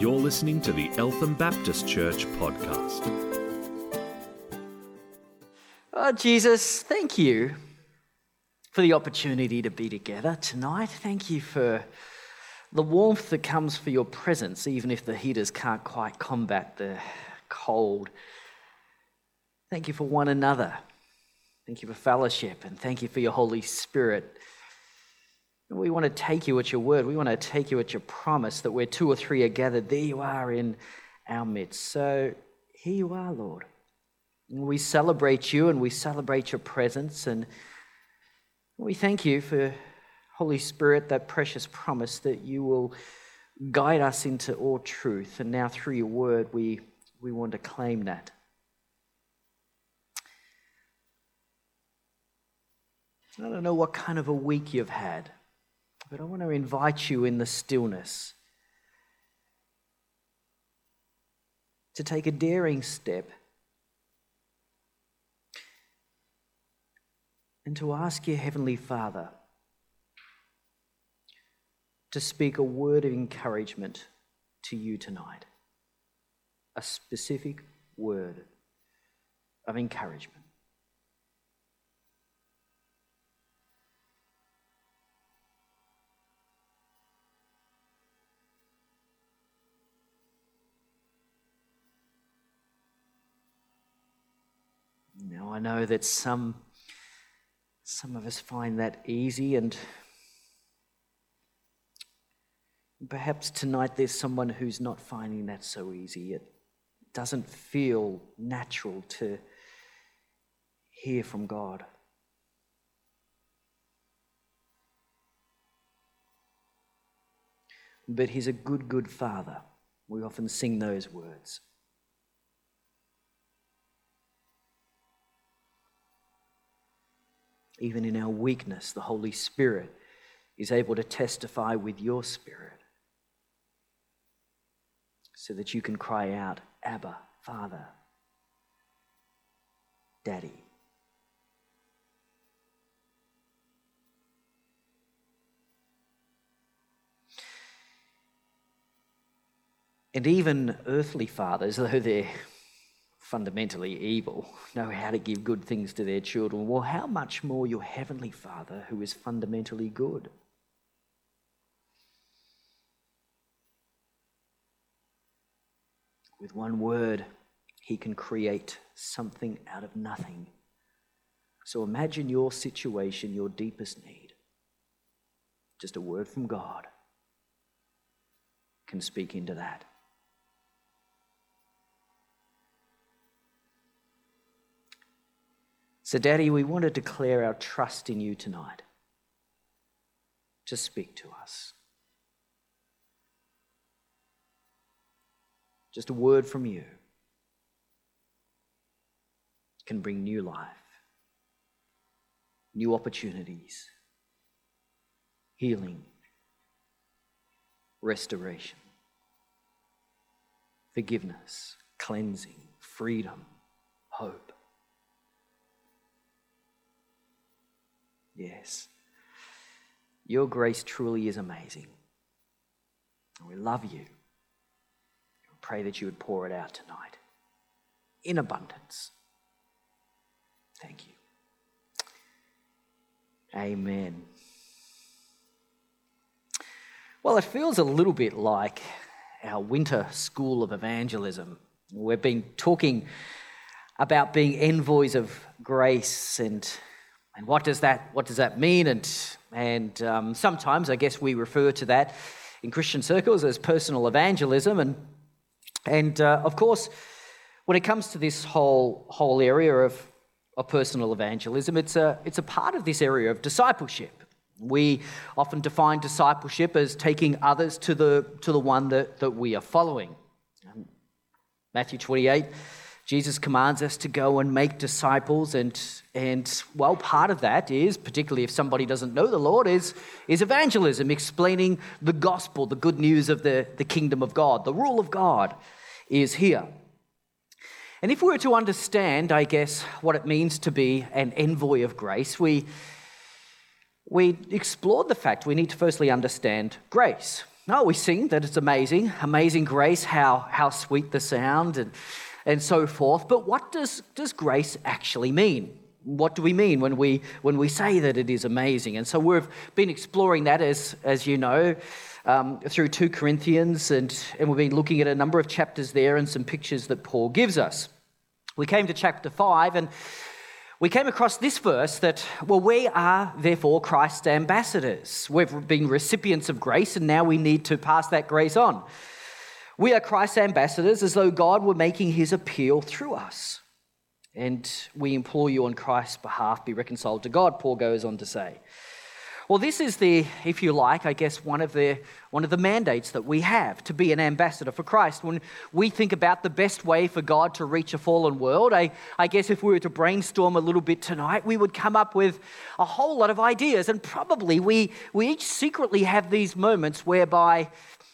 You're listening to the Eltham Baptist Church podcast. Oh, Jesus, thank you for the opportunity to be together tonight. Thank you for the warmth that comes for your presence, even if the heaters can't quite combat the cold. Thank you for one another. Thank you for fellowship, and thank you for your Holy Spirit. We want to take you at your word. We want to take you at your promise that where two or three are gathered, there you are in our midst. So here you are, Lord. We celebrate you and we celebrate your presence. And we thank you for, Holy Spirit, that precious promise that you will guide us into all truth. And now, through your word, we, we want to claim that. I don't know what kind of a week you've had, but I want to invite you in the stillness to take a daring step and to ask your Heavenly Father to speak a word of encouragement to you tonight. A specific word of encouragement. Now, I know that some, some of us find that easy, and perhaps tonight there's someone who's not finding that so easy. It doesn't feel natural to hear from God. But He's a good, good Father. We often sing those words. Even in our weakness, the Holy Spirit is able to testify with your spirit so that you can cry out, Abba, Father, Daddy. And even earthly fathers, though they're fundamentally evil know how to give good things to their children, well, how much more your Heavenly Father, who is fundamentally good? With one word, He can create something out of nothing. So imagine your situation, your deepest need. Just a word from God can speak into that. So, Daddy, we want to declare our trust in you tonight. To speak to us. Just a word from you can bring new life, new opportunities, healing, restoration, forgiveness, cleansing, freedom, hope. Yes. Your grace truly is amazing. And we love you. We pray that you would pour it out tonight in abundance. Thank you. Amen. Well, it feels a little bit like our winter school of evangelism. We've been talking about being envoys of grace and and what does that, what does that mean? And, and um, sometimes I guess we refer to that in Christian circles as personal evangelism. And, and uh, of course, when it comes to this whole, whole area of, of personal evangelism, it's a, it's a part of this area of discipleship. We often define discipleship as taking others to the, to the one that, that we are following. Matthew 28 Jesus commands us to go and make disciples, and, and well, part of that is, particularly if somebody doesn't know the Lord, is, is evangelism, explaining the gospel, the good news of the, the kingdom of God. The rule of God is here. And if we were to understand, I guess, what it means to be an envoy of grace, we, we explored the fact we need to firstly understand grace. No, we sing that it's amazing, amazing grace, how, how sweet the sound, and, and so forth. But what does, does grace actually mean? What do we mean when we, when we say that it is amazing? And so we've been exploring that, as, as you know, um, through 2 Corinthians, and, and we've been looking at a number of chapters there and some pictures that Paul gives us. We came to chapter 5, and we came across this verse that, well, we are therefore Christ's ambassadors. We've been recipients of grace and now we need to pass that grace on. We are Christ's ambassadors as though God were making his appeal through us. And we implore you on Christ's behalf, be reconciled to God, Paul goes on to say. Well, this is the, if you like, I guess one of the one of the mandates that we have to be an ambassador for Christ. When we think about the best way for God to reach a fallen world, I, I guess if we were to brainstorm a little bit tonight, we would come up with a whole lot of ideas. And probably we, we each secretly have these moments whereby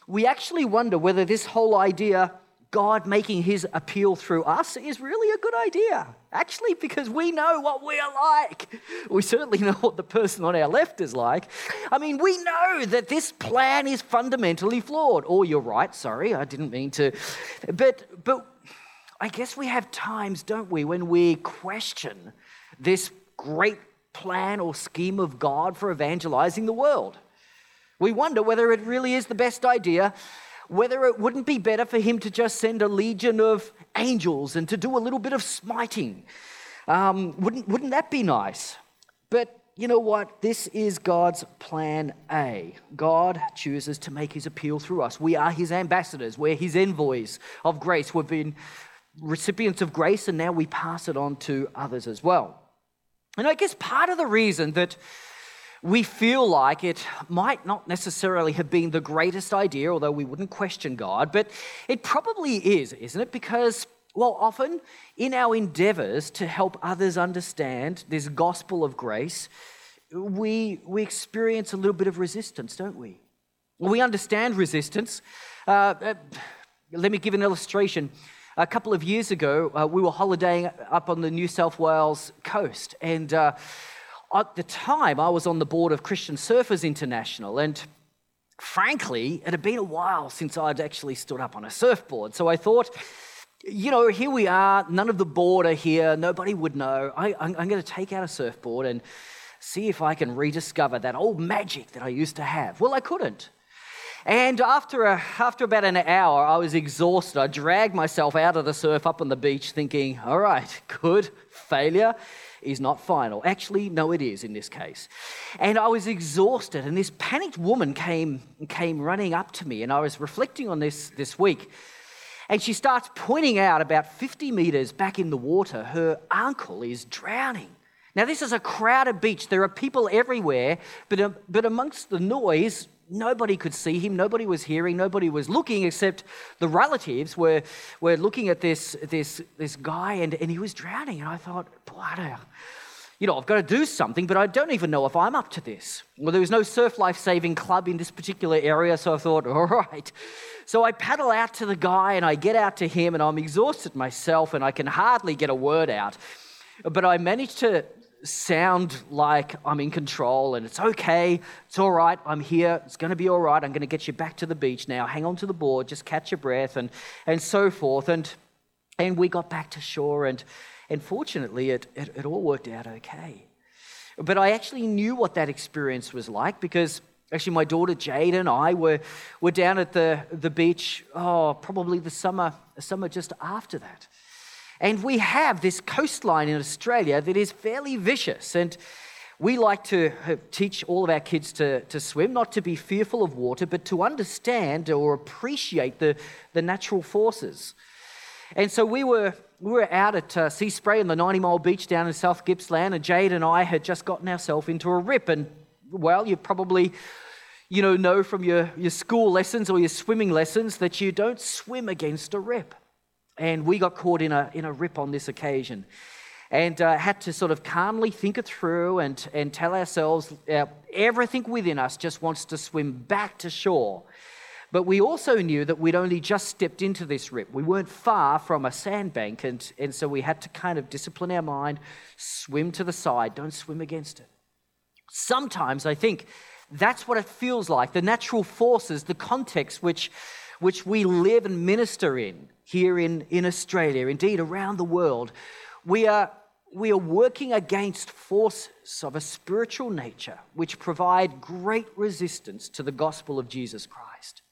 we actually wonder whether this whole idea God making his appeal through us is really a good idea. Actually, because we know what we are like. We certainly know what the person on our left is like. I mean, we know that this plan is fundamentally flawed. Or oh, you're right, sorry, I didn't mean to. But, but I guess we have times, don't we, when we question this great plan or scheme of God for evangelizing the world. We wonder whether it really is the best idea whether it wouldn't be better for him to just send a legion of angels and to do a little bit of smiting. Um, wouldn't, wouldn't that be nice? But you know what? This is God's plan A. God chooses to make his appeal through us. We are his ambassadors, we're his envoys of grace. We've been recipients of grace, and now we pass it on to others as well. And I guess part of the reason that we feel like it might not necessarily have been the greatest idea, although we wouldn't question God, but it probably is, isn't it? Because, well, often in our endeavors to help others understand this gospel of grace, we, we experience a little bit of resistance, don't we? We understand resistance. Uh, uh, let me give an illustration. A couple of years ago, uh, we were holidaying up on the New South Wales coast, and uh, at the time, I was on the board of Christian Surfers International, and frankly, it had been a while since I'd actually stood up on a surfboard. So I thought, you know, here we are, none of the board are here, nobody would know. I, am going to take out a surfboard and see if I can rediscover that old magic that I used to have. Well, I couldn't. And after, a, after about an hour, I was exhausted. I dragged myself out of the surf up on the beach thinking, all right, good, failure is not final. Actually, no, it is in this case. And I was exhausted, and this panicked woman came, came running up to me, and I was reflecting on this this week. And she starts pointing out about 50 meters back in the water, her uncle is drowning. Now, this is a crowded beach. There are people everywhere, but, but amongst the noise, Nobody could see him, nobody was hearing, nobody was looking except the relatives were, were looking at this, this, this guy and, and he was drowning. And I thought, boy, you know, I've got to do something, but I don't even know if I'm up to this. Well, there was no surf life saving club in this particular area, so I thought, all right. So I paddle out to the guy and I get out to him, and I'm exhausted myself and I can hardly get a word out. But I managed to sound like I'm in control and it's okay, it's all right, I'm here, it's going to be all right, I'm going to get you back to the beach now, hang on to the board, just catch your breath, and, and so forth. And, and we got back to shore, and, and fortunately, it, it, it all worked out okay. But I actually knew what that experience was like because actually my daughter Jade and I were, were down at the, the beach, oh, probably the summer, summer just after that. And we have this coastline in Australia that is fairly vicious. And we like to teach all of our kids to, to swim, not to be fearful of water, but to understand or appreciate the, the natural forces. And so we were, we were out at uh, Sea Spray on the 90 Mile Beach down in South Gippsland, and Jade and I had just gotten ourselves into a rip. And well, you probably you know, know from your, your school lessons or your swimming lessons that you don't swim against a rip. And we got caught in a, in a rip on this occasion and uh, had to sort of calmly think it through and, and tell ourselves uh, everything within us just wants to swim back to shore. But we also knew that we'd only just stepped into this rip. We weren't far from a sandbank, and, and so we had to kind of discipline our mind, swim to the side, don't swim against it. Sometimes I think That's what it feels like. The natural forces, the context which, which we live and minister in here in, in Australia, indeed around the world, we are, we are working against forces of a spiritual nature which provide great resistance to the gospel of Jesus Christ.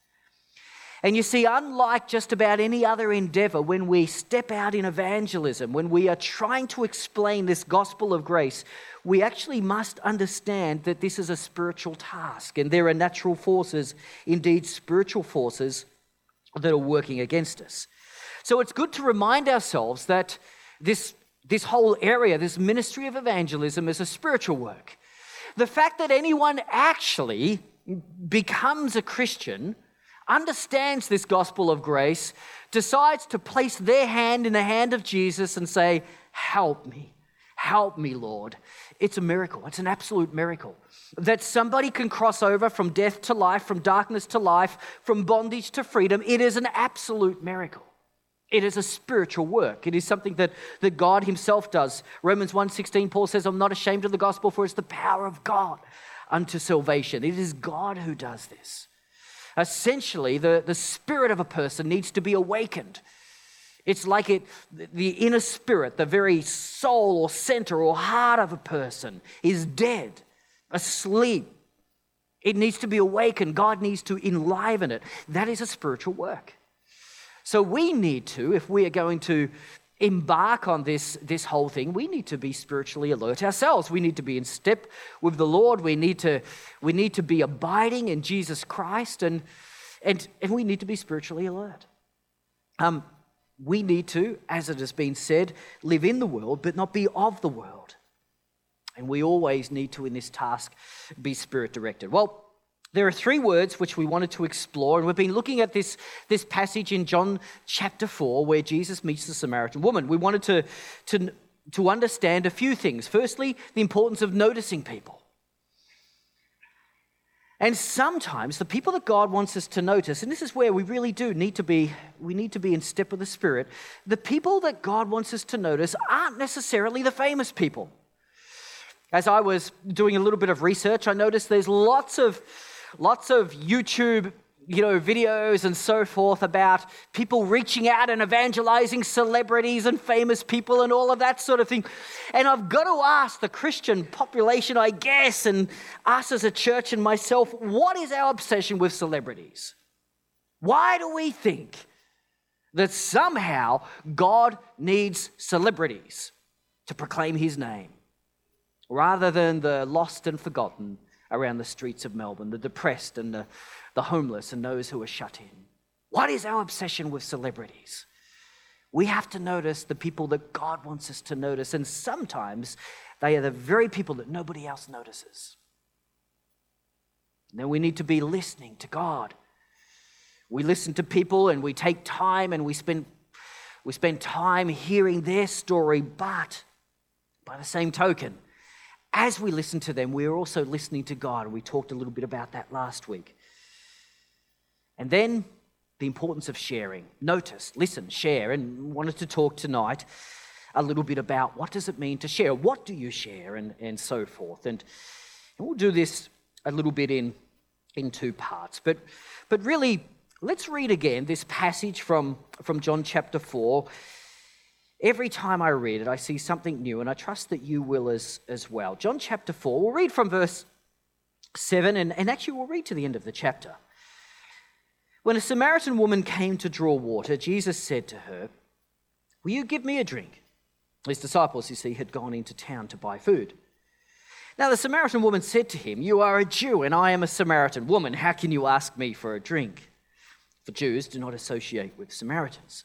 And you see, unlike just about any other endeavor, when we step out in evangelism, when we are trying to explain this gospel of grace, we actually must understand that this is a spiritual task and there are natural forces, indeed spiritual forces, that are working against us. So it's good to remind ourselves that this, this whole area, this ministry of evangelism, is a spiritual work. The fact that anyone actually becomes a Christian understands this gospel of grace, decides to place their hand in the hand of Jesus and say, Help me, help me, Lord. It's a miracle. It's an absolute miracle. That somebody can cross over from death to life, from darkness to life, from bondage to freedom. It is an absolute miracle. It is a spiritual work. It is something that, that God Himself does. Romans 1:16, Paul says, I'm not ashamed of the gospel, for it's the power of God unto salvation. It is God who does this. Essentially, the, the spirit of a person needs to be awakened. It's like it, the inner spirit, the very soul or center or heart of a person is dead, asleep. It needs to be awakened. God needs to enliven it. That is a spiritual work. So we need to, if we are going to embark on this, this whole thing, we need to be spiritually alert ourselves. We need to be in step with the Lord. We need to, we need to be abiding in Jesus Christ, and, and, and we need to be spiritually alert. Um, we need to, as it has been said, live in the world, but not be of the world. And we always need to, in this task, be spirit directed. Well, there are three words which we wanted to explore, and we've been looking at this, this passage in John chapter 4 where Jesus meets the Samaritan woman. We wanted to, to, to understand a few things. Firstly, the importance of noticing people. And sometimes the people that God wants us to notice, and this is where we really do need to be, we need to be in step with the Spirit. The people that God wants us to notice aren't necessarily the famous people. As I was doing a little bit of research, I noticed there's lots of lots of YouTube you know, videos and so forth about people reaching out and evangelizing celebrities and famous people and all of that sort of thing. And I've got to ask the Christian population, I guess, and us as a church and myself, what is our obsession with celebrities? Why do we think that somehow God needs celebrities to proclaim his name rather than the lost and forgotten around the streets of Melbourne, the depressed and the, the homeless and those who are shut in. What is our obsession with celebrities? We have to notice the people that God wants us to notice, and sometimes they are the very people that nobody else notices. And then we need to be listening to God. We listen to people and we take time and we spend, we spend time hearing their story, but by the same token, as we listen to them, we are also listening to God. And we talked a little bit about that last week. And then the importance of sharing. Notice, listen, share. And wanted to talk tonight a little bit about what does it mean to share? What do you share? And, and so forth. And, and we'll do this a little bit in, in two parts. But, but really, let's read again this passage from, from John chapter 4 Every time I read it, I see something new, and I trust that you will as, as well. John chapter 4, we'll read from verse 7, and, and actually we'll read to the end of the chapter. When a Samaritan woman came to draw water, Jesus said to her, Will you give me a drink? His disciples, you see, had gone into town to buy food. Now the Samaritan woman said to him, You are a Jew, and I am a Samaritan woman. How can you ask me for a drink? For Jews do not associate with Samaritans.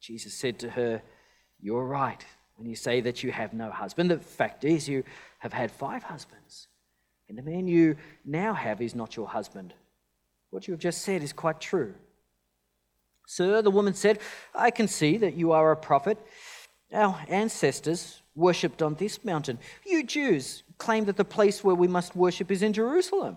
Jesus said to her, You're right when you say that you have no husband. The fact is, you have had five husbands, and the man you now have is not your husband. What you have just said is quite true. Sir, the woman said, I can see that you are a prophet. Our ancestors worshipped on this mountain. You Jews claim that the place where we must worship is in Jerusalem.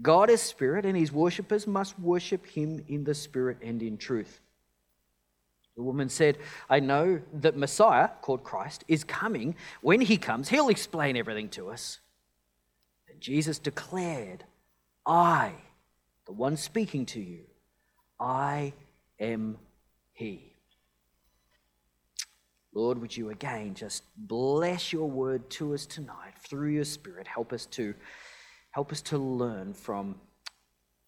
God is spirit, and his worshippers must worship him in the spirit and in truth. The woman said, I know that Messiah, called Christ, is coming. When he comes, he'll explain everything to us. And Jesus declared, I, the one speaking to you, I am he. Lord, would you again just bless your word to us tonight through your spirit? Help us to help us to learn from,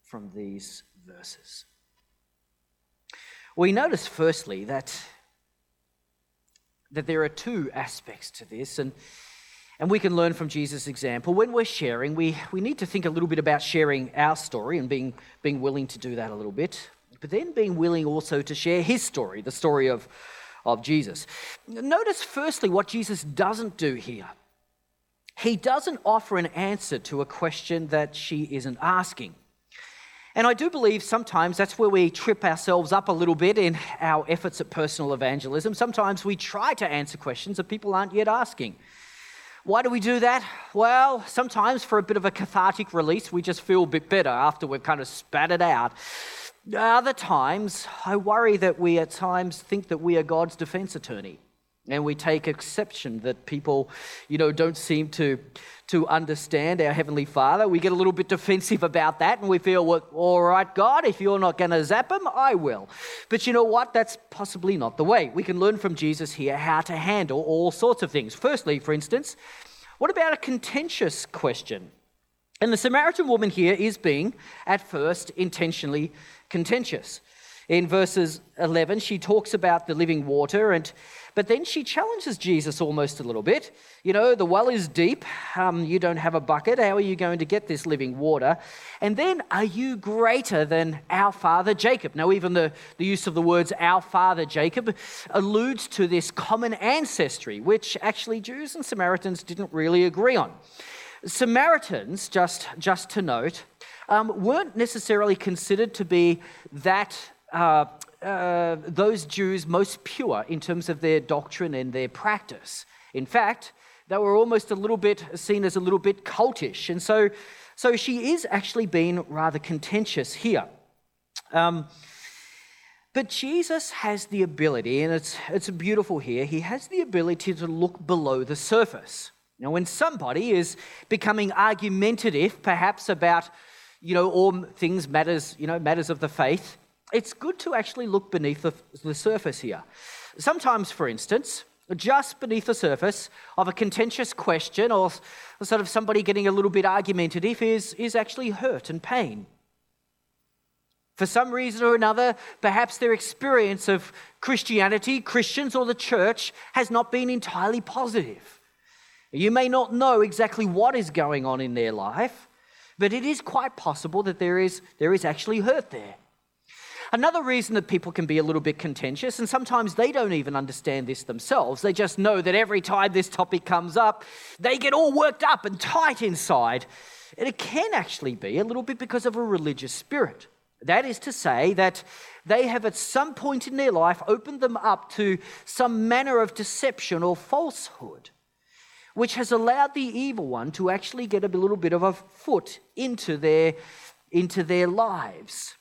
from these verses. We notice firstly that, that there are two aspects to this, and, and we can learn from Jesus' example. When we're sharing, we, we need to think a little bit about sharing our story and being, being willing to do that a little bit, but then being willing also to share his story, the story of, of Jesus. Notice firstly what Jesus doesn't do here he doesn't offer an answer to a question that she isn't asking. And I do believe sometimes that's where we trip ourselves up a little bit in our efforts at personal evangelism. Sometimes we try to answer questions that people aren't yet asking. Why do we do that? Well, sometimes for a bit of a cathartic release, we just feel a bit better after we've kind of spat it out. Other times, I worry that we at times think that we are God's defense attorney. And we take exception that people, you know, don't seem to, to understand our Heavenly Father. We get a little bit defensive about that and we feel, well, all right, God, if you're not going to zap him, I will. But you know what? That's possibly not the way. We can learn from Jesus here how to handle all sorts of things. Firstly, for instance, what about a contentious question? And the Samaritan woman here is being, at first, intentionally contentious. In verses 11, she talks about the living water and but then she challenges Jesus almost a little bit. You know, the well is deep. Um, you don't have a bucket. How are you going to get this living water? And then, are you greater than our father Jacob? Now, even the, the use of the words our father Jacob alludes to this common ancestry, which actually Jews and Samaritans didn't really agree on. Samaritans, just, just to note, um, weren't necessarily considered to be that uh, uh, those Jews most pure in terms of their doctrine and their practice. In fact, they were almost a little bit seen as a little bit cultish. And so, so she is actually being rather contentious here. Um, but Jesus has the ability, and it's, it's beautiful here, he has the ability to look below the surface. Now, when somebody is becoming argumentative, perhaps about, you know, all things matters, you know, matters of the faith, it's good to actually look beneath the, the surface here. Sometimes, for instance, just beneath the surface of a contentious question or sort of somebody getting a little bit argumentative is, is actually hurt and pain. For some reason or another, perhaps their experience of Christianity, Christians, or the church has not been entirely positive. You may not know exactly what is going on in their life, but it is quite possible that there is, there is actually hurt there. Another reason that people can be a little bit contentious, and sometimes they don't even understand this themselves, they just know that every time this topic comes up, they get all worked up and tight inside. And it can actually be a little bit because of a religious spirit. That is to say, that they have at some point in their life opened them up to some manner of deception or falsehood, which has allowed the evil one to actually get a little bit of a foot into their, into their lives.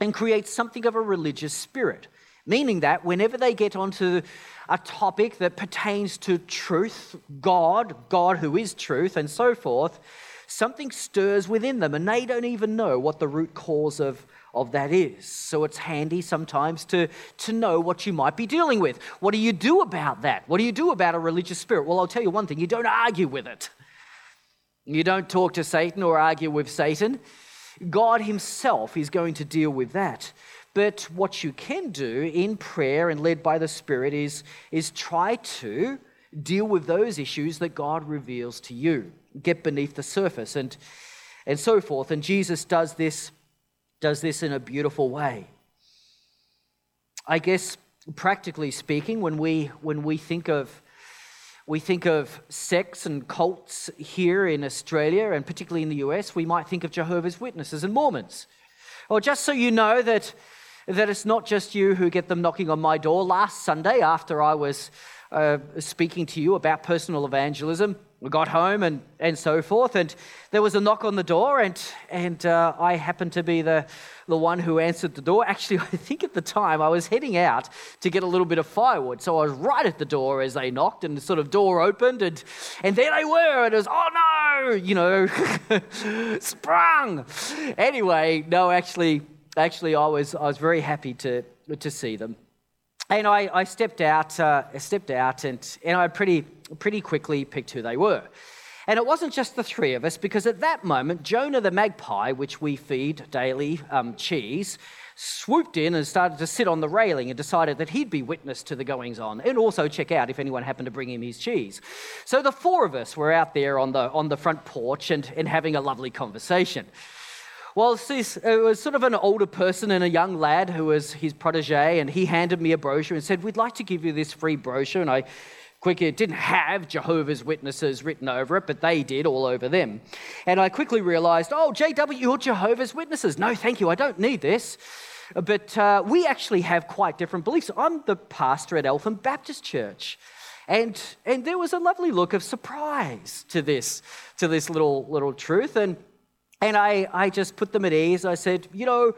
And create something of a religious spirit, meaning that whenever they get onto a topic that pertains to truth, God, God who is truth, and so forth, something stirs within them and they don't even know what the root cause of, of that is. So it's handy sometimes to, to know what you might be dealing with. What do you do about that? What do you do about a religious spirit? Well, I'll tell you one thing you don't argue with it. You don't talk to Satan or argue with Satan. God Himself is going to deal with that. But what you can do in prayer and led by the Spirit is, is try to deal with those issues that God reveals to you, get beneath the surface and, and so forth. And Jesus does this, does this in a beautiful way. I guess, practically speaking, when we, when we think of we think of sects and cults here in Australia and particularly in the US, we might think of Jehovah's Witnesses and Mormons. Or just so you know that, that it's not just you who get them knocking on my door. Last Sunday, after I was uh, speaking to you about personal evangelism, we got home and, and so forth, and there was a knock on the door, and, and uh, I happened to be the, the one who answered the door. Actually, I think at the time I was heading out to get a little bit of firewood, so I was right at the door as they knocked, and the sort of door opened, and, and there they were, and it was, oh no, you know, sprung. Anyway, no, actually, actually, I was, I was very happy to, to see them. And I, I stepped out, uh, stepped out, and, and I pretty, pretty quickly picked who they were. And it wasn't just the three of us, because at that moment, Jonah the magpie, which we feed daily um, cheese, swooped in and started to sit on the railing and decided that he'd be witness to the goings on and also check out if anyone happened to bring him his cheese. So the four of us were out there on the, on the front porch and, and having a lovely conversation. Well, it was sort of an older person and a young lad who was his protege, and he handed me a brochure and said, We'd like to give you this free brochure. And I quickly, it didn't have Jehovah's Witnesses written over it, but they did all over them. And I quickly realized, Oh, JW, you're Jehovah's Witnesses. No, thank you, I don't need this. But uh, we actually have quite different beliefs. I'm the pastor at Eltham Baptist Church. And, and there was a lovely look of surprise to this, to this little, little truth. And and I, I just put them at ease. I said, you know,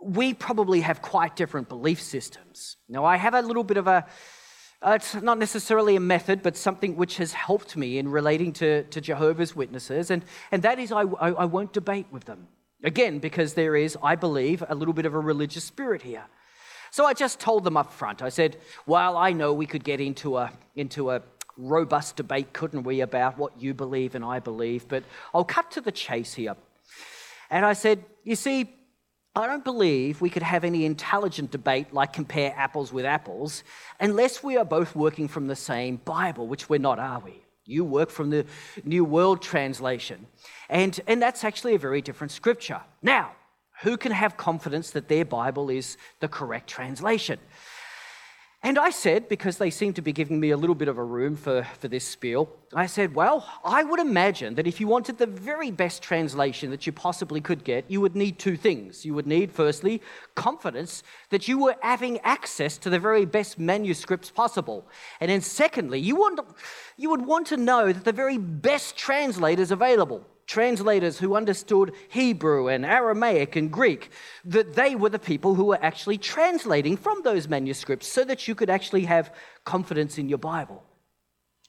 we probably have quite different belief systems. Now, I have a little bit of a, uh, it's not necessarily a method, but something which has helped me in relating to, to Jehovah's Witnesses, and, and that is I, I, I won't debate with them. Again, because there is, I believe, a little bit of a religious spirit here. So I just told them up front. I said, well, I know we could get into a, into a robust debate, couldn't we, about what you believe and I believe, but I'll cut to the chase here. And I said, You see, I don't believe we could have any intelligent debate like compare apples with apples unless we are both working from the same Bible, which we're not, are we? You work from the New World Translation. And, and that's actually a very different scripture. Now, who can have confidence that their Bible is the correct translation? And I said, because they seemed to be giving me a little bit of a room for, for this spiel, I said, well, I would imagine that if you wanted the very best translation that you possibly could get, you would need two things. You would need, firstly, confidence that you were having access to the very best manuscripts possible. And then, secondly, you, want, you would want to know that the very best translators available translators who understood Hebrew and Aramaic and Greek, that they were the people who were actually translating from those manuscripts so that you could actually have confidence in your Bible.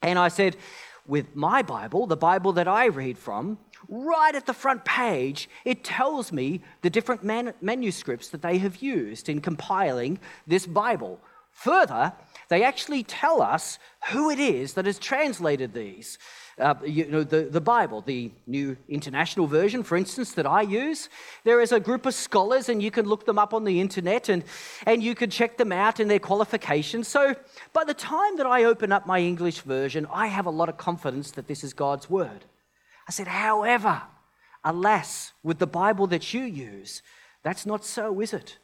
And I said, with my Bible, the Bible that I read from, right at the front page, it tells me the different man- manuscripts that they have used in compiling this Bible. Further, they actually tell us who it is that has translated these uh, you know, the, the Bible, the New International Version, for instance, that I use. There is a group of scholars, and you can look them up on the internet and, and you can check them out and their qualifications. So by the time that I open up my English version, I have a lot of confidence that this is God's Word. I said, however, alas, with the Bible that you use, that's not so, is it?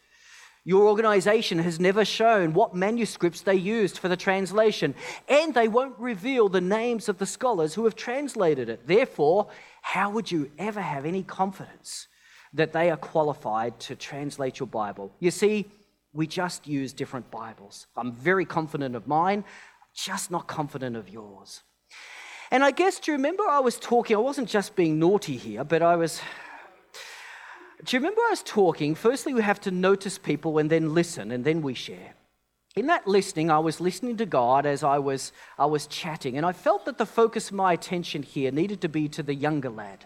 Your organization has never shown what manuscripts they used for the translation, and they won't reveal the names of the scholars who have translated it. Therefore, how would you ever have any confidence that they are qualified to translate your Bible? You see, we just use different Bibles. I'm very confident of mine, just not confident of yours. And I guess, do you remember I was talking, I wasn't just being naughty here, but I was Do you remember I was talking? Firstly, we have to notice people and then listen, and then we share. In that listening, I was listening to God as I was, I was chatting, and I felt that the focus of my attention here needed to be to the younger lad.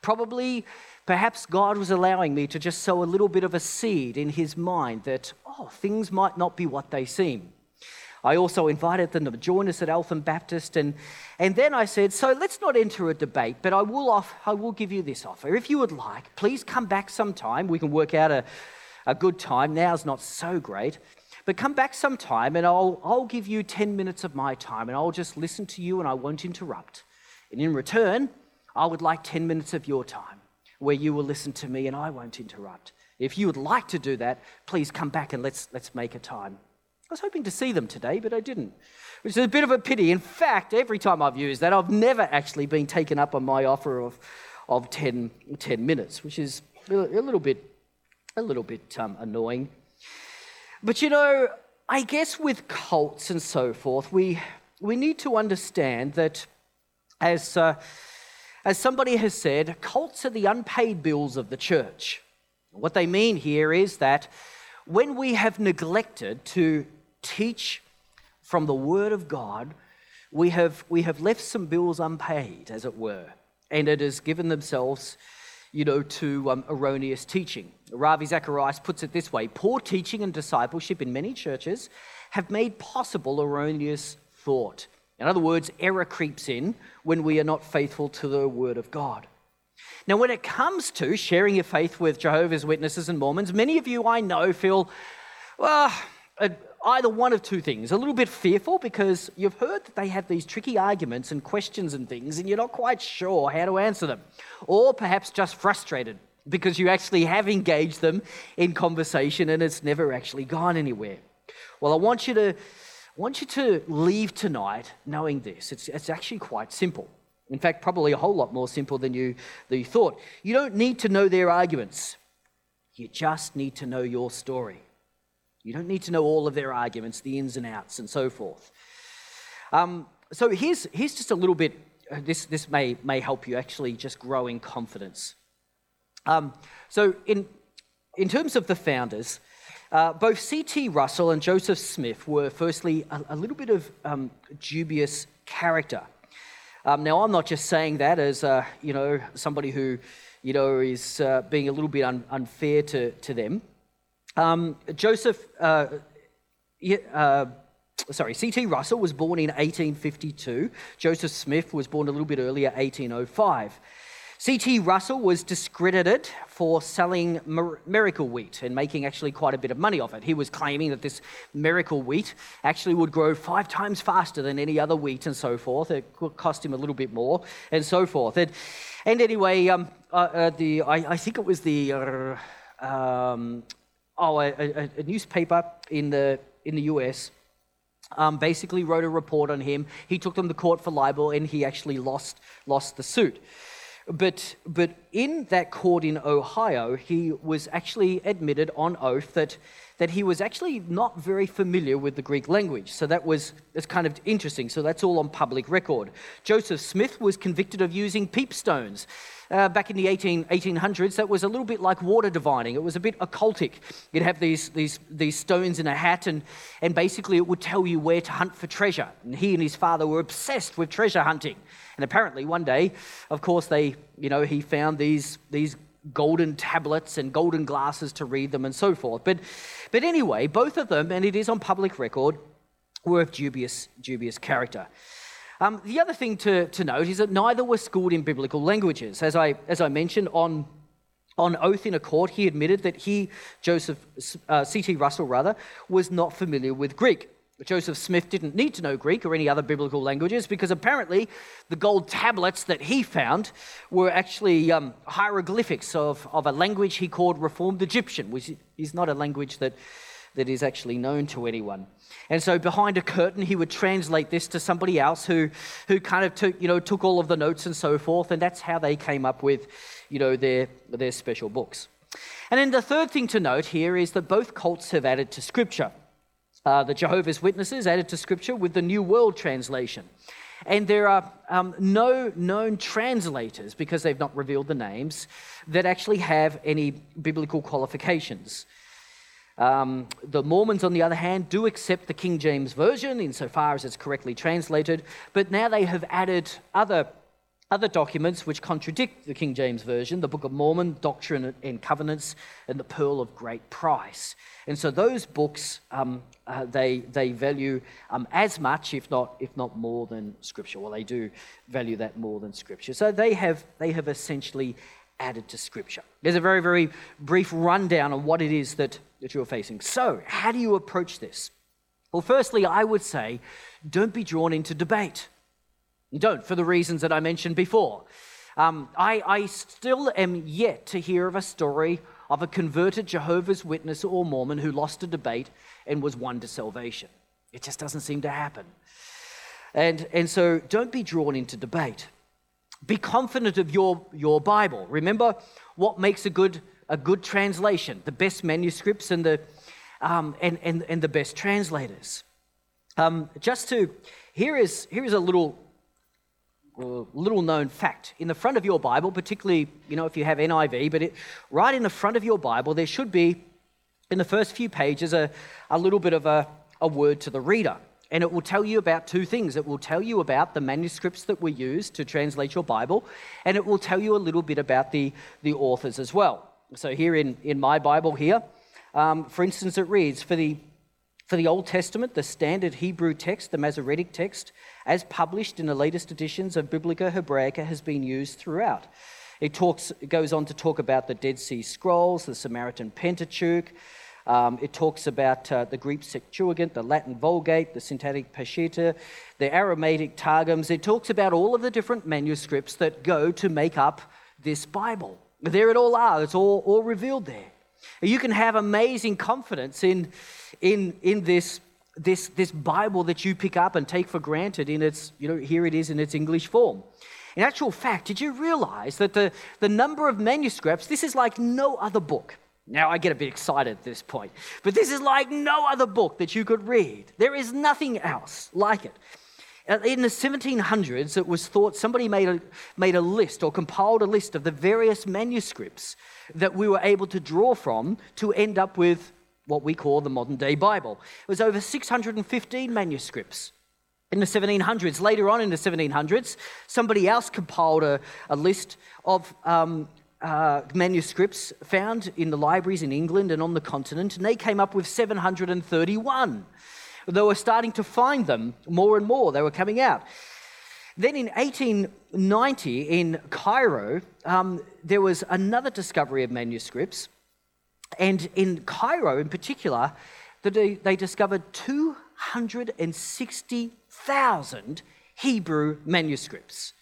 Probably, perhaps God was allowing me to just sow a little bit of a seed in his mind that, oh, things might not be what they seem. I also invited them to join us at Eltham Baptist. And, and then I said, So let's not enter a debate, but I will, off, I will give you this offer. If you would like, please come back sometime. We can work out a, a good time. Now's not so great. But come back sometime and I'll, I'll give you 10 minutes of my time and I'll just listen to you and I won't interrupt. And in return, I would like 10 minutes of your time where you will listen to me and I won't interrupt. If you would like to do that, please come back and let's, let's make a time. I was hoping to see them today, but I didn't, which is a bit of a pity. In fact, every time I've used that, I've never actually been taken up on my offer of, of 10, 10 minutes, which is a little bit, a little bit um, annoying. But you know, I guess with cults and so forth, we, we need to understand that, as, uh, as somebody has said, cults are the unpaid bills of the church. What they mean here is that when we have neglected to teach from the Word of God, we have, we have left some bills unpaid, as it were, and it has given themselves, you know, to um, erroneous teaching. Ravi Zacharias puts it this way Poor teaching and discipleship in many churches have made possible erroneous thought. In other words, error creeps in when we are not faithful to the Word of God. Now, when it comes to sharing your faith with Jehovah's Witnesses and Mormons, many of you I know feel, well, either one of two things. A little bit fearful because you've heard that they have these tricky arguments and questions and things, and you're not quite sure how to answer them. Or perhaps just frustrated because you actually have engaged them in conversation and it's never actually gone anywhere. Well, I want you to, want you to leave tonight knowing this. It's, it's actually quite simple. In fact, probably a whole lot more simple than you, than you thought. You don't need to know their arguments, you just need to know your story. You don't need to know all of their arguments, the ins and outs, and so forth. Um, so here's, here's just a little bit, uh, this, this may, may help you actually just grow in confidence. Um, so, in, in terms of the founders, uh, both C.T. Russell and Joseph Smith were, firstly, a, a little bit of um, dubious character. Um, now, I'm not just saying that as uh, you know somebody who you know is uh, being a little bit un- unfair to, to them. Um, Joseph, uh, uh sorry, C.T. Russell was born in 1852. Joseph Smith was born a little bit earlier, 1805. C.T. Russell was discredited for selling miracle wheat and making actually quite a bit of money off it. He was claiming that this miracle wheat actually would grow five times faster than any other wheat and so forth. It cost him a little bit more and so forth. And, and anyway, um, uh, uh, the, I, I, think it was the, uh, um, oh, a, a, a, newspaper in the, in the US um, basically wrote a report on him. He took them to court for libel and he actually lost, lost the suit. But, but in that court in Ohio, he was actually admitted on oath that, that he was actually not very familiar with the Greek language. So that was that's kind of interesting. So that's all on public record. Joseph Smith was convicted of using peepstones. Uh, back in the 18, 1800s, that was a little bit like water divining. It was a bit occultic. You'd have these, these, these stones in a hat, and, and basically it would tell you where to hunt for treasure. And he and his father were obsessed with treasure hunting. And apparently, one day, of course, they, you know, he found these, these golden tablets and golden glasses to read them and so forth. But, but anyway, both of them, and it is on public record, were of dubious, dubious character. Um, the other thing to, to note is that neither were schooled in biblical languages. As I, as I mentioned, on, on oath in a court, he admitted that he, Joseph, uh, C.T. Russell rather, was not familiar with Greek. Joseph Smith didn't need to know Greek or any other biblical languages because apparently the gold tablets that he found were actually um, hieroglyphics of, of a language he called Reformed Egyptian, which is not a language that, that is actually known to anyone. And so behind a curtain, he would translate this to somebody else who, who kind of took, you know, took all of the notes and so forth. And that's how they came up with you know, their, their special books. And then the third thing to note here is that both cults have added to Scripture uh, the Jehovah's Witnesses added to Scripture with the New World Translation. And there are um, no known translators, because they've not revealed the names, that actually have any biblical qualifications. Um, the Mormons, on the other hand, do accept the King James Version insofar as it's correctly translated, but now they have added other, other documents which contradict the King James Version the Book of Mormon, Doctrine and Covenants, and the Pearl of Great Price. And so those books um, uh, they, they value um, as much, if not, if not more than Scripture. Well, they do value that more than Scripture. So they have, they have essentially added to Scripture. There's a very, very brief rundown on what it is that, that you're facing. So, how do you approach this? Well, firstly, I would say don't be drawn into debate. Don't, for the reasons that I mentioned before. Um, I, I still am yet to hear of a story of a converted Jehovah's Witness or Mormon who lost a debate and was won to salvation. It just doesn't seem to happen. And, and so don't be drawn into debate. Be confident of your, your Bible. Remember what makes a good, a good translation the best manuscripts and the, um, and, and, and the best translators. Um, just to, here is, here is a little little known fact. In the front of your Bible, particularly, you know, if you have NIV, but it, right in the front of your Bible, there should be, in the first few pages, a, a little bit of a, a word to the reader. And it will tell you about two things. It will tell you about the manuscripts that were used to translate your Bible, and it will tell you a little bit about the, the authors as well. So, here in, in my Bible, here, um, for instance, it reads, For the for the Old Testament, the standard Hebrew text, the Masoretic text, as published in the latest editions of Biblia Hebraica, has been used throughout. It, talks, it goes on to talk about the Dead Sea Scrolls, the Samaritan Pentateuch. Um, it talks about uh, the Greek Septuagint, the Latin Vulgate, the Syriac Peshitta, the Aramaic Targums. It talks about all of the different manuscripts that go to make up this Bible. There it all are. It's all, all revealed there. You can have amazing confidence in, in, in this, this, this Bible that you pick up and take for granted in its, you know, here it is in its English form. In actual fact, did you realize that the, the number of manuscripts, this is like no other book. Now, I get a bit excited at this point, but this is like no other book that you could read. There is nothing else like it. Uh, in the 1700s, it was thought somebody made a, made a list or compiled a list of the various manuscripts that we were able to draw from to end up with what we call the modern day Bible. It was over 615 manuscripts in the 1700s. Later on in the 1700s, somebody else compiled a, a list of um, uh, manuscripts found in the libraries in England and on the continent, and they came up with 731. They were starting to find them more and more, they were coming out. Then in 1890 in Cairo, um, there was another discovery of manuscripts. And in Cairo, in particular, they, they discovered 260,000 Hebrew manuscripts,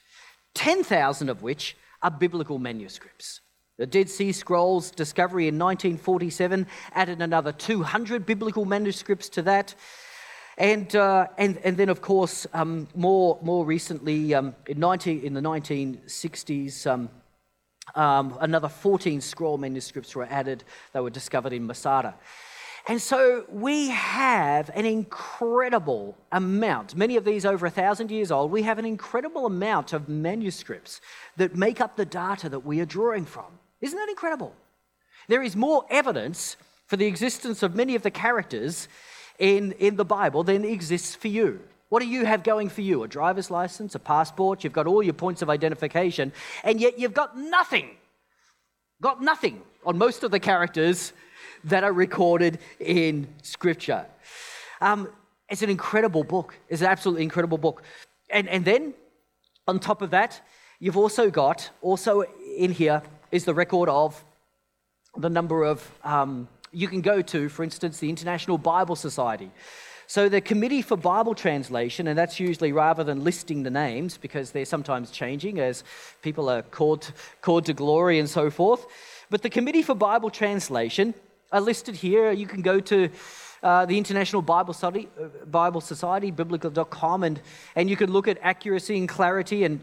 10,000 of which are biblical manuscripts. The Dead Sea Scrolls discovery in 1947 added another 200 biblical manuscripts to that. And, uh, and, and then, of course, um, more, more recently, um, in, 19, in the 1960s, um, um, another 14 scroll manuscripts were added. They were discovered in Masada. And so we have an incredible amount, many of these over a thousand years old, we have an incredible amount of manuscripts that make up the data that we are drawing from. Isn't that incredible? There is more evidence for the existence of many of the characters in, in the Bible than exists for you. What do you have going for you? A driver's license, a passport, you've got all your points of identification, and yet you've got nothing. Got nothing on most of the characters that are recorded in Scripture. Um, it's an incredible book. It's an absolutely incredible book. And, and then, on top of that, you've also got, also in here, is the record of the number of um, you can go to, for instance, the International Bible Society. So, the Committee for Bible Translation, and that's usually rather than listing the names because they're sometimes changing as people are called, called to glory and so forth. But the Committee for Bible Translation are listed here. You can go to uh, the International Bible, Study, uh, Bible Society, biblica.com, and, and you can look at accuracy and clarity and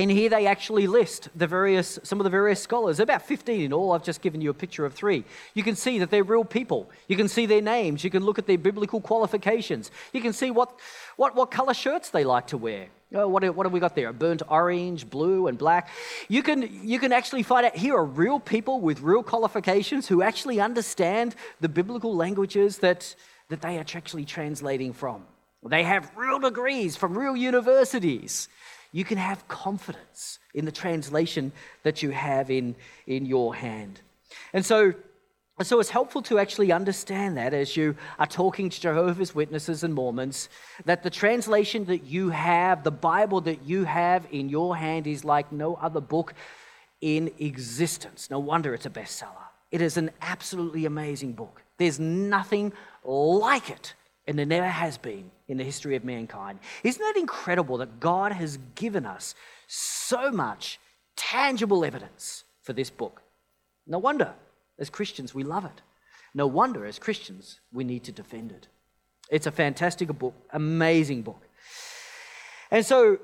and here they actually list the various, some of the various scholars, about 15 in all. I've just given you a picture of three. You can see that they're real people. You can see their names. You can look at their biblical qualifications. You can see what, what, what color shirts they like to wear. Oh, what, what have we got there? A burnt orange, blue, and black. You can, you can actually find out here are real people with real qualifications who actually understand the biblical languages that, that they are actually translating from. They have real degrees from real universities. You can have confidence in the translation that you have in, in your hand. And so, so it's helpful to actually understand that as you are talking to Jehovah's Witnesses and Mormons, that the translation that you have, the Bible that you have in your hand, is like no other book in existence. No wonder it's a bestseller. It is an absolutely amazing book. There's nothing like it, and there never has been in the history of mankind. Isn't it incredible that God has given us so much tangible evidence for this book? No wonder as Christians, we love it. No wonder, as Christians, we need to defend it. It's a fantastic book, amazing book. And so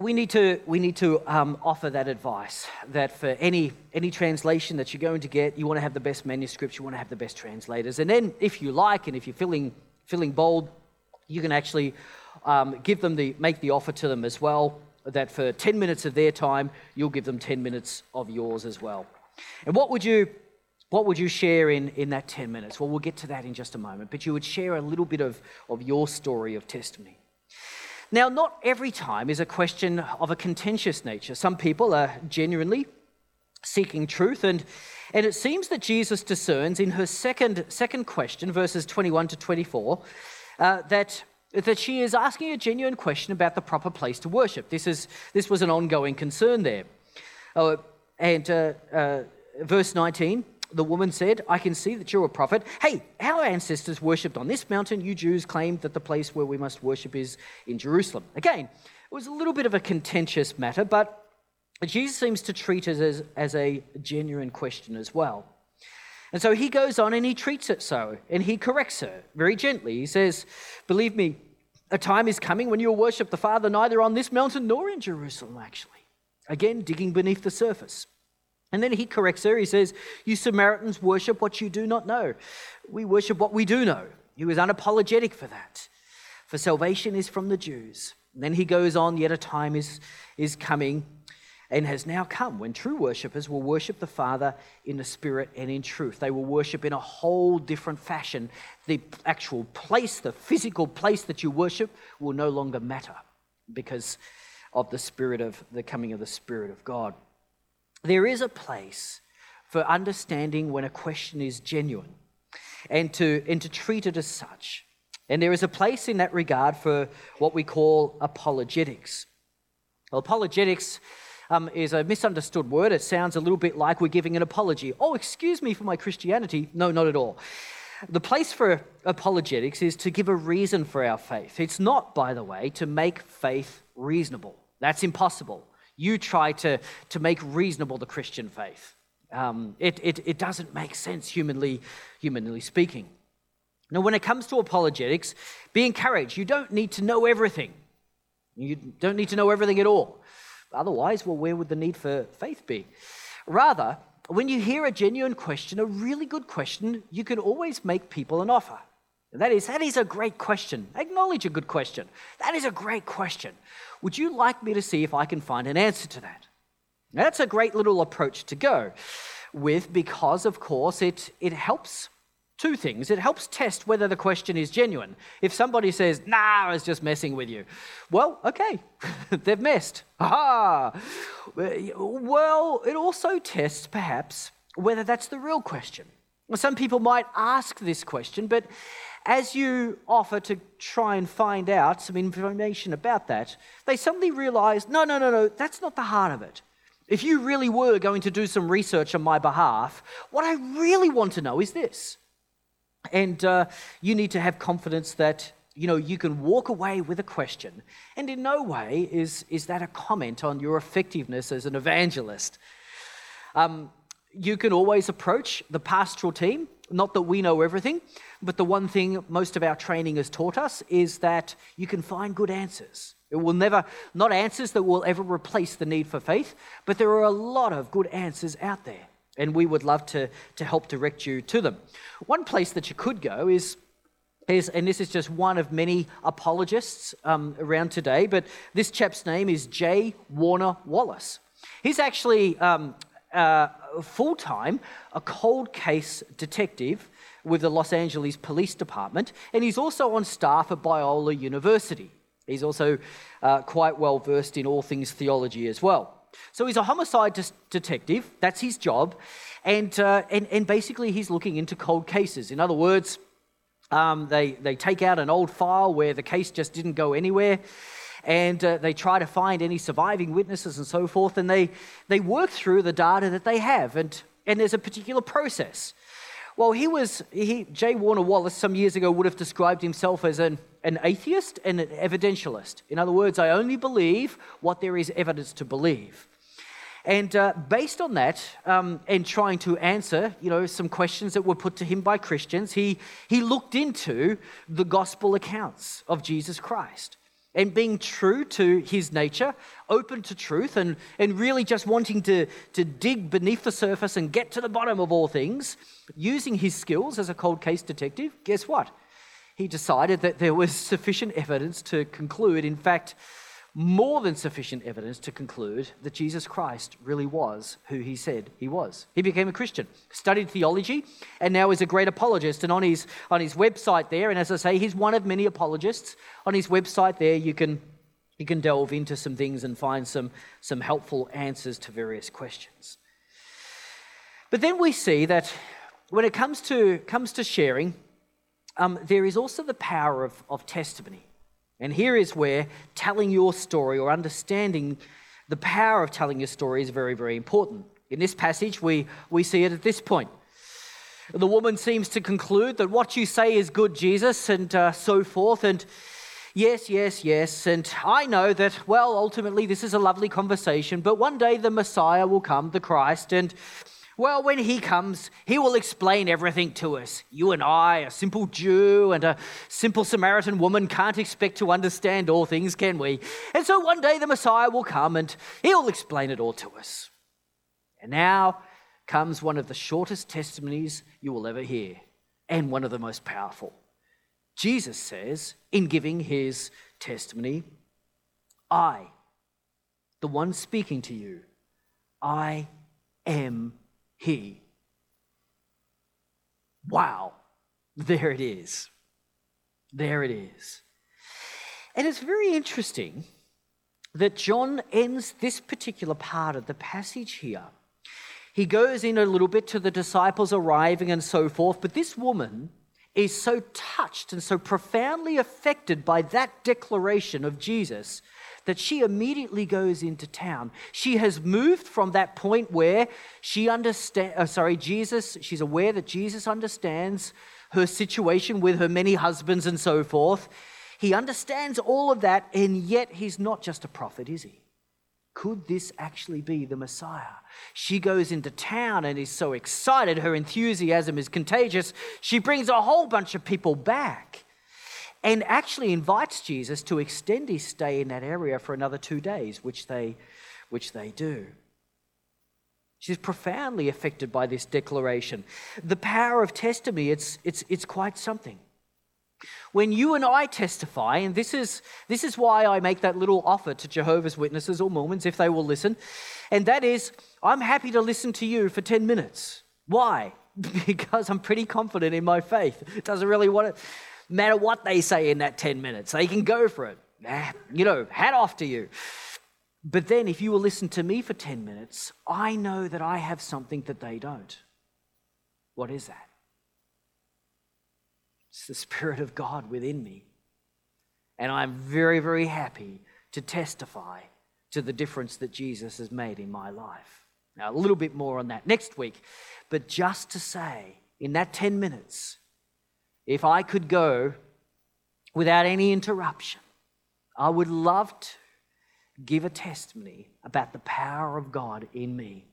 we need to, we need to um, offer that advice that for any, any translation that you're going to get, you want to have the best manuscripts, you want to have the best translators. And then, if you like, and if you're feeling, feeling bold, you can actually um, give them the, make the offer to them as well that for 10 minutes of their time, you'll give them 10 minutes of yours as well. And what would you what would you share in, in that 10 minutes? Well, we'll get to that in just a moment, but you would share a little bit of, of your story of testimony. Now, not every time is a question of a contentious nature. Some people are genuinely seeking truth, and, and it seems that Jesus discerns in her second, second question, verses 21 to 24, uh, that, that she is asking a genuine question about the proper place to worship. This, is, this was an ongoing concern there. Uh, and uh verse 19 the woman said, I can see that you're a prophet. Hey, our ancestors worshipped on this mountain. You Jews claim that the place where we must worship is in Jerusalem. Again, it was a little bit of a contentious matter, but Jesus seems to treat it as, as a genuine question as well. And so he goes on and he treats it so, and he corrects her very gently. He says, Believe me, a time is coming when you'll worship the Father neither on this mountain nor in Jerusalem, actually. Again, digging beneath the surface. And then he corrects her. He says, You Samaritans worship what you do not know. We worship what we do know. He was unapologetic for that. For salvation is from the Jews. And then he goes on, Yet a time is, is coming and has now come when true worshippers will worship the Father in the Spirit and in truth. They will worship in a whole different fashion. The actual place, the physical place that you worship, will no longer matter because of the Spirit of the coming of the Spirit of God. There is a place for understanding when a question is genuine and to, and to treat it as such. And there is a place in that regard for what we call apologetics. Well, apologetics um, is a misunderstood word. It sounds a little bit like we're giving an apology. Oh, excuse me for my Christianity. No, not at all. The place for apologetics is to give a reason for our faith. It's not, by the way, to make faith reasonable. That's impossible you try to, to make reasonable the Christian faith. Um, it, it, it doesn't make sense, humanly, humanly speaking. Now, when it comes to apologetics, be encouraged. You don't need to know everything. You don't need to know everything at all. Otherwise, well, where would the need for faith be? Rather, when you hear a genuine question, a really good question, you can always make people an offer. That is, that is a great question. Acknowledge a good question. That is a great question. Would you like me to see if I can find an answer to that? Now, that's a great little approach to go with because, of course, it, it helps two things. It helps test whether the question is genuine. If somebody says, nah, I was just messing with you, well, okay, they've messed. Aha! Well, it also tests perhaps whether that's the real question. Some people might ask this question, but as you offer to try and find out some information about that, they suddenly realize no, no, no, no, that's not the heart of it. If you really were going to do some research on my behalf, what I really want to know is this. And uh, you need to have confidence that you know you can walk away with a question, and in no way is, is that a comment on your effectiveness as an evangelist. Um, you can always approach the pastoral team not that we know everything, but the one thing most of our training has taught us is that you can find good answers. It will never, not answers that will ever replace the need for faith, but there are a lot of good answers out there. And we would love to, to help direct you to them. One place that you could go is is, and this is just one of many apologists um, around today, but this chap's name is J. Warner Wallace. He's actually um, uh, full time a cold case detective with the Los Angeles Police Department, and he's also on staff at Biola University. He's also uh, quite well versed in all things theology as well. So he's a homicide detective, that's his job, and, uh, and, and basically he's looking into cold cases. In other words, um, they, they take out an old file where the case just didn't go anywhere and uh, they try to find any surviving witnesses and so forth, and they, they work through the data that they have, and, and there's a particular process. Well, he was, he. Warner Wallace some years ago would have described himself as an, an atheist and an evidentialist. In other words, I only believe what there is evidence to believe. And uh, based on that, um, and trying to answer, you know, some questions that were put to him by Christians, he, he looked into the gospel accounts of Jesus Christ and being true to his nature, open to truth, and, and really just wanting to, to dig beneath the surface and get to the bottom of all things, using his skills as a cold case detective, guess what? He decided that there was sufficient evidence to conclude, in fact, more than sufficient evidence to conclude that Jesus Christ really was who he said he was. He became a Christian, studied theology, and now is a great apologist. And on his, on his website there, and as I say, he's one of many apologists, on his website there, you can, you can delve into some things and find some, some helpful answers to various questions. But then we see that when it comes to, comes to sharing, um, there is also the power of, of testimony. And here is where telling your story or understanding the power of telling your story is very, very important. In this passage, we, we see it at this point. The woman seems to conclude that what you say is good, Jesus, and uh, so forth. And yes, yes, yes. And I know that, well, ultimately, this is a lovely conversation, but one day the Messiah will come, the Christ, and well, when he comes, he will explain everything to us. You and I, a simple Jew and a simple Samaritan woman, can't expect to understand all things, can we? And so one day the Messiah will come and he'll explain it all to us. And now comes one of the shortest testimonies you will ever hear, and one of the most powerful. Jesus says, in giving his testimony, I, the one speaking to you, I am he. Wow, there it is. There it is. And it's very interesting that John ends this particular part of the passage here. He goes in a little bit to the disciples arriving and so forth, but this woman is so touched and so profoundly affected by that declaration of Jesus that she immediately goes into town. She has moved from that point where she understands, uh, sorry, Jesus, she's aware that Jesus understands her situation with her many husbands and so forth. He understands all of that, and yet he's not just a prophet, is he? Could this actually be the Messiah? She goes into town and is so excited. Her enthusiasm is contagious. She brings a whole bunch of people back and actually invites Jesus to extend his stay in that area for another two days, which they, which they do. She's profoundly affected by this declaration. The power of testimony, it's, it's, it's quite something. When you and I testify, and this is, this is why I make that little offer to Jehovah's Witnesses or Mormons if they will listen, and that is, I'm happy to listen to you for 10 minutes. Why? Because I'm pretty confident in my faith. It doesn't really want to matter what they say in that 10 minutes. They can go for it. You know, hat off to you. But then, if you will listen to me for 10 minutes, I know that I have something that they don't. What is that? It's the Spirit of God within me. And I'm very, very happy to testify to the difference that Jesus has made in my life. Now, a little bit more on that next week, but just to say, in that 10 minutes, if I could go without any interruption, I would love to give a testimony about the power of God in me.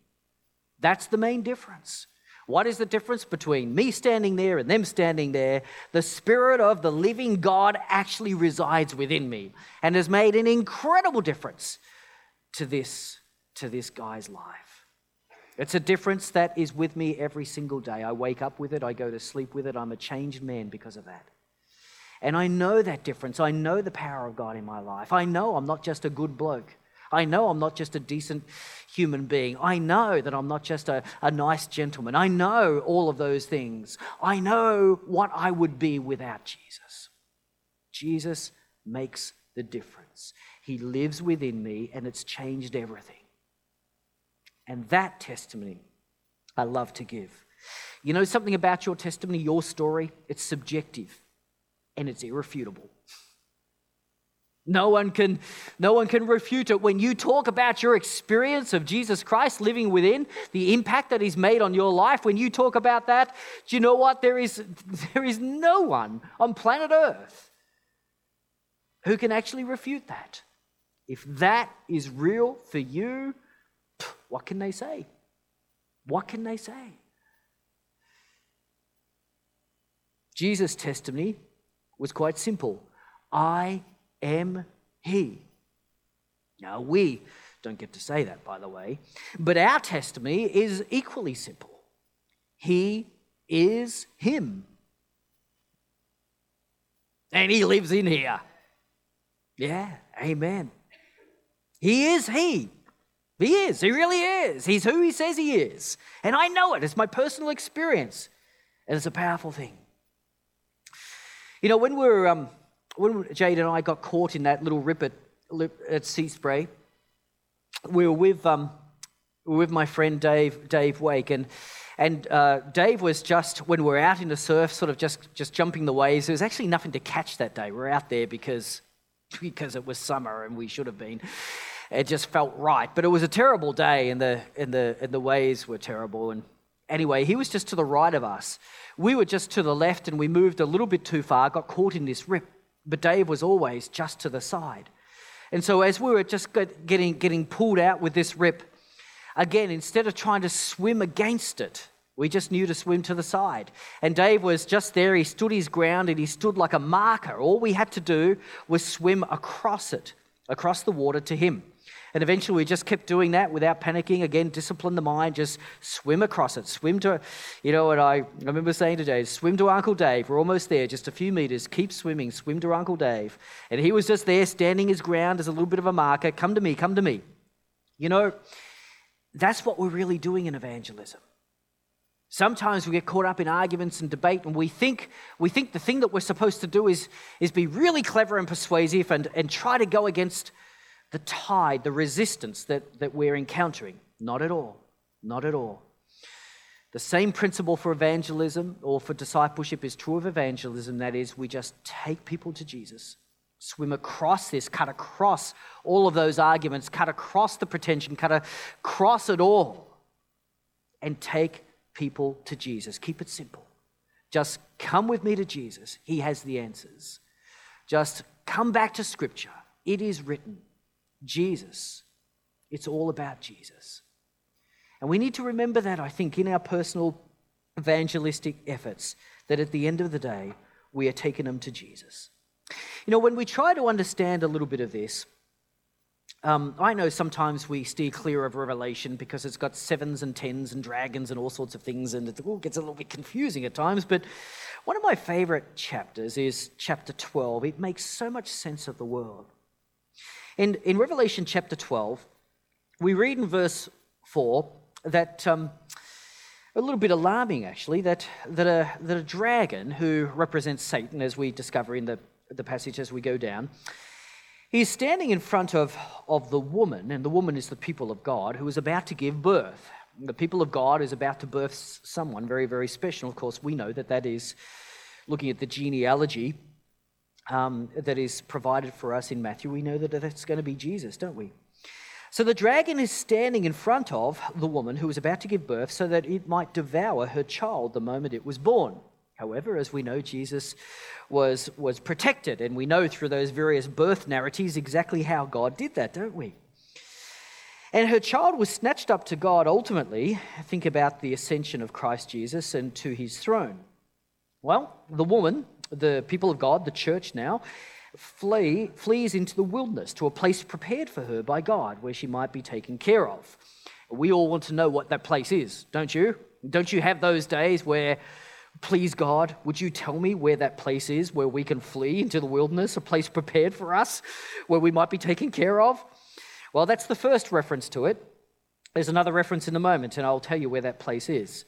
That's the main difference. What is the difference between me standing there and them standing there? The Spirit of the living God actually resides within me and has made an incredible difference to this, to this guy's life. It's a difference that is with me every single day. I wake up with it, I go to sleep with it. I'm a changed man because of that. And I know that difference. I know the power of God in my life. I know I'm not just a good bloke. I know I'm not just a decent human being. I know that I'm not just a, a nice gentleman. I know all of those things. I know what I would be without Jesus. Jesus makes the difference. He lives within me, and it's changed everything. And that testimony I love to give. You know something about your testimony, your story? It's subjective and it's irrefutable. No one can, no one can refute it. When you talk about your experience of Jesus Christ living within, the impact that he's made on your life, when you talk about that, do you know what? There is, there is no one on planet Earth who can actually refute that. If that is real for you, what can they say? What can they say? Jesus' testimony was quite simple I am He. Now, we don't get to say that, by the way, but our testimony is equally simple He is Him. And He lives in here. Yeah, amen. He is He. He is. He really is. He's who He says He is. And I know it. It's my personal experience. And it's a powerful thing. You know, when we were um, when Jade and I got caught in that little rip at, at Seaspray, we were with, um, with my friend Dave, Dave Wake, and, and uh, Dave was just, when we were out in the surf, sort of just, just jumping the waves. There was actually nothing to catch that day. We were out there because, because it was summer and we should have been. It just felt right. But it was a terrible day, and the, and the, and the waves were terrible. And anyway, he was just to the right of us. We were just to the left, and we moved a little bit too far, got caught in this rip. But Dave was always just to the side. And so, as we were just getting, getting pulled out with this rip, again, instead of trying to swim against it, we just knew to swim to the side. And Dave was just there. He stood his ground and he stood like a marker. All we had to do was swim across it, across the water to him. And eventually we just kept doing that without panicking. Again, discipline the mind, just swim across it. Swim to, you know what I, I remember saying today, swim to Uncle Dave. We're almost there, just a few meters. Keep swimming, swim to Uncle Dave. And he was just there standing his ground as a little bit of a marker. Come to me, come to me. You know, that's what we're really doing in evangelism. Sometimes we get caught up in arguments and debate, and we think, we think the thing that we're supposed to do is, is be really clever and persuasive and, and try to go against the tide, the resistance that, that we're encountering. Not at all. Not at all. The same principle for evangelism or for discipleship is true of evangelism that is, we just take people to Jesus, swim across this, cut across all of those arguments, cut across the pretension, cut across it all, and take people to Jesus. Keep it simple. Just come with me to Jesus. He has the answers. Just come back to Scripture. It is written. Jesus. It's all about Jesus. And we need to remember that, I think, in our personal evangelistic efforts, that at the end of the day, we are taking them to Jesus. You know, when we try to understand a little bit of this, um, I know sometimes we steer clear of Revelation because it's got sevens and tens and dragons and all sorts of things, and it all gets a little bit confusing at times. But one of my favorite chapters is chapter 12. It makes so much sense of the world. In, in Revelation chapter 12, we read in verse 4 that, um, a little bit alarming actually, that, that, a, that a dragon who represents Satan, as we discover in the, the passage as we go down, he's standing in front of, of the woman, and the woman is the people of God, who is about to give birth. The people of God is about to birth someone very, very special. Of course, we know that that is looking at the genealogy um, that is provided for us in Matthew, we know that that's going to be Jesus, don't we? So the dragon is standing in front of the woman who was about to give birth so that it might devour her child the moment it was born. However, as we know, Jesus was, was protected, and we know through those various birth narratives exactly how God did that, don't we? And her child was snatched up to God ultimately. Think about the ascension of Christ Jesus and to his throne. Well, the woman the people of God, the church now, flee, flees into the wilderness to a place prepared for her by God where she might be taken care of. We all want to know what that place is, don't you? Don't you have those days where, Please, God, would you tell me where that place is where we can flee into the wilderness, a place prepared for us, where we might be taken care of? Well, that's the first reference to it. There's another reference in a moment, and I'll tell you where that place is.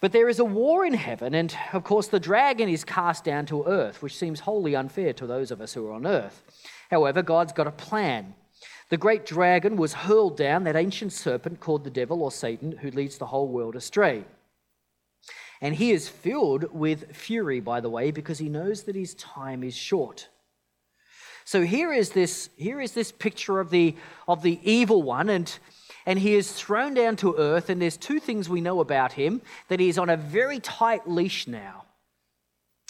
But there is a war in heaven, and of course, the dragon is cast down to earth, which seems wholly unfair to those of us who are on earth. However, God's got a plan. The great dragon was hurled down, that ancient serpent called the devil or Satan, who leads the whole world astray. And he is filled with fury, by the way, because he knows that his time is short. So here is this, here is this picture of the, of the evil one, and, and he is thrown down to earth. And there's two things we know about him that he's on a very tight leash now.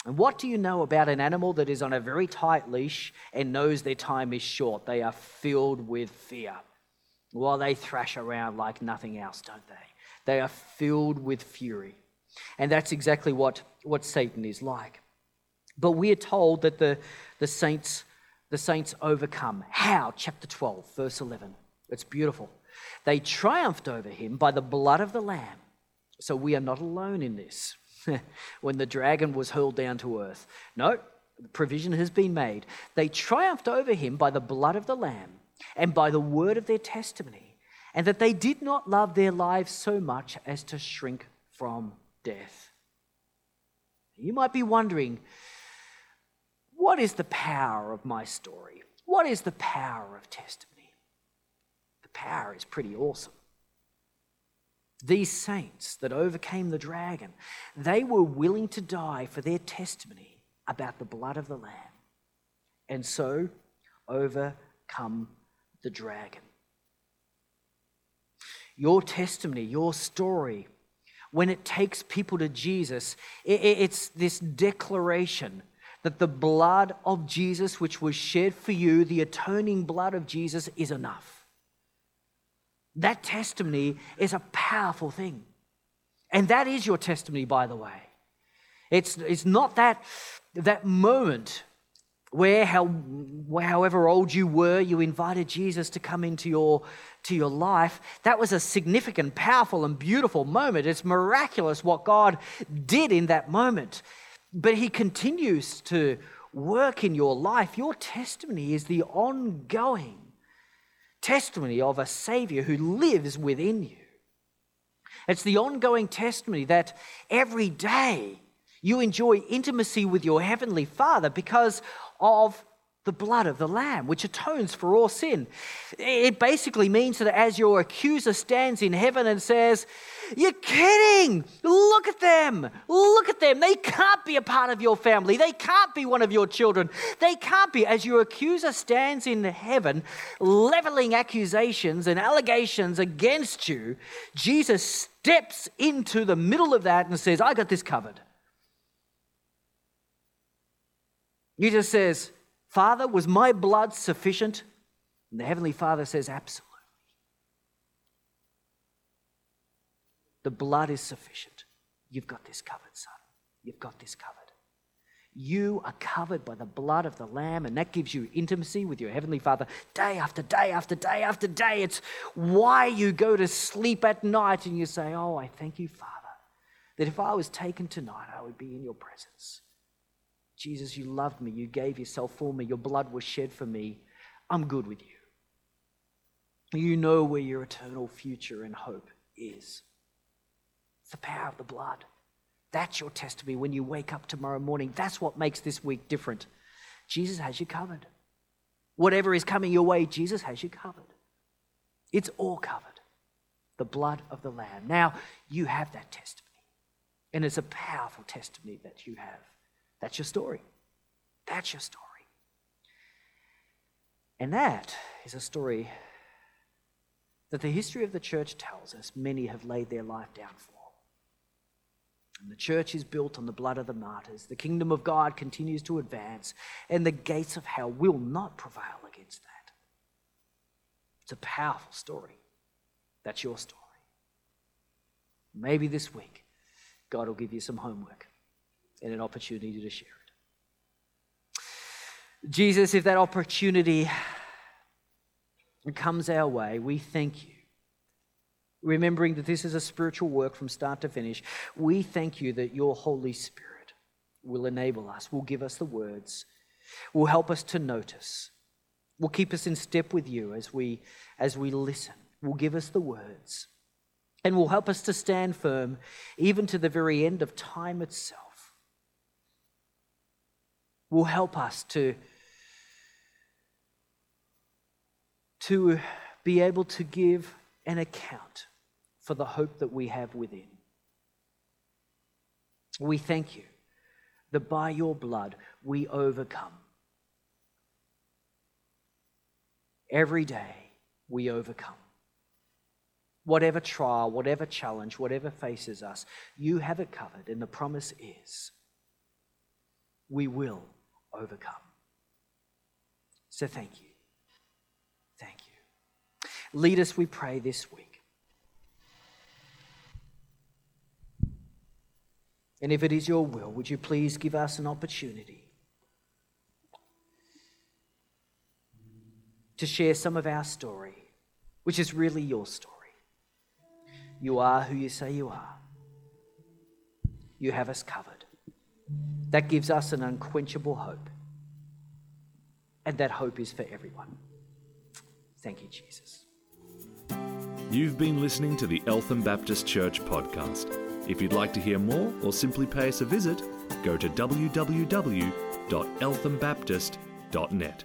And what do you know about an animal that is on a very tight leash and knows their time is short? They are filled with fear while they thrash around like nothing else, don't they? They are filled with fury. And that's exactly what, what Satan is like. But we are told that the, the saints the saints overcome. How? Chapter 12, verse 11. It's beautiful. They triumphed over him by the blood of the Lamb. So we are not alone in this. when the dragon was hurled down to earth. No, provision has been made. They triumphed over him by the blood of the Lamb and by the word of their testimony, and that they did not love their lives so much as to shrink from death. You might be wondering, what is the power of my story? What is the power of testimony? The power is pretty awesome. These saints that overcame the dragon, they were willing to die for their testimony about the blood of the Lamb, and so overcome the dragon. Your testimony, your story, when it takes people to Jesus, it's this declaration that the blood of Jesus, which was shed for you, the atoning blood of Jesus, is enough. That testimony is a powerful thing. And that is your testimony, by the way. It's, it's not that, that moment where, how, however old you were, you invited Jesus to come into your, to your life. That was a significant, powerful, and beautiful moment. It's miraculous what God did in that moment. But He continues to work in your life. Your testimony is the ongoing testimony of a Savior who lives within you. It's the ongoing testimony that every day you enjoy intimacy with your Heavenly Father because of the blood of the Lamb, which atones for all sin. It basically means that as your accuser stands in heaven and says, You're kidding! Look at them! Look at them! They can't be a part of your family. They can't be one of your children. They can't be. As your accuser stands in heaven, leveling accusations and allegations against you, Jesus steps into the middle of that and says, I got this covered. Jesus says, Father, was my blood sufficient? And the Heavenly Father says, Absolutely. The blood is sufficient. You've got this covered, son. You've got this covered. You are covered by the blood of the Lamb, and that gives you intimacy with your Heavenly Father day after day after day after day. It's why you go to sleep at night and you say, Oh, I thank you, Father, that if I was taken tonight, I would be in your presence. Jesus, you loved me. You gave yourself for me. Your blood was shed for me. I'm good with you. You know where your eternal future and hope is. It's the power of the blood. That's your testimony when you wake up tomorrow morning. That's what makes this week different. Jesus has you covered. Whatever is coming your way, Jesus has you covered. It's all covered. The blood of the Lamb. Now, you have that testimony. And it's a powerful testimony that you have. That's your story. That's your story. And that is a story that the history of the church tells us many have laid their life down for. And the church is built on the blood of the martyrs. The kingdom of God continues to advance, and the gates of hell will not prevail against that. It's a powerful story. That's your story. Maybe this week, God will give you some homework and an opportunity to share it. Jesus, if that opportunity comes our way, we thank you remembering that this is a spiritual work from start to finish, we thank you that your Holy Spirit will enable us, will give us the words, will help us to notice, will keep us in step with you as we, as we listen, will give us the words, and will help us to stand firm even to the very end of time itself. Will help us to, to be able to give an account for the hope that we have within. We thank you that by your blood we overcome. Every day we overcome. Whatever trial, whatever challenge, whatever faces us, you have it covered, and the promise is we will overcome. So thank you. Thank you. Lead us, we pray, this week. And if it is your will, would you please give us an opportunity to share some of our story, which is really your story? You are who you say you are. You have us covered. That gives us an unquenchable hope. And that hope is for everyone. Thank you, Jesus. You've been listening to the Eltham Baptist Church podcast. If you'd like to hear more or simply pay us a visit, go to www.elthambaptist.net.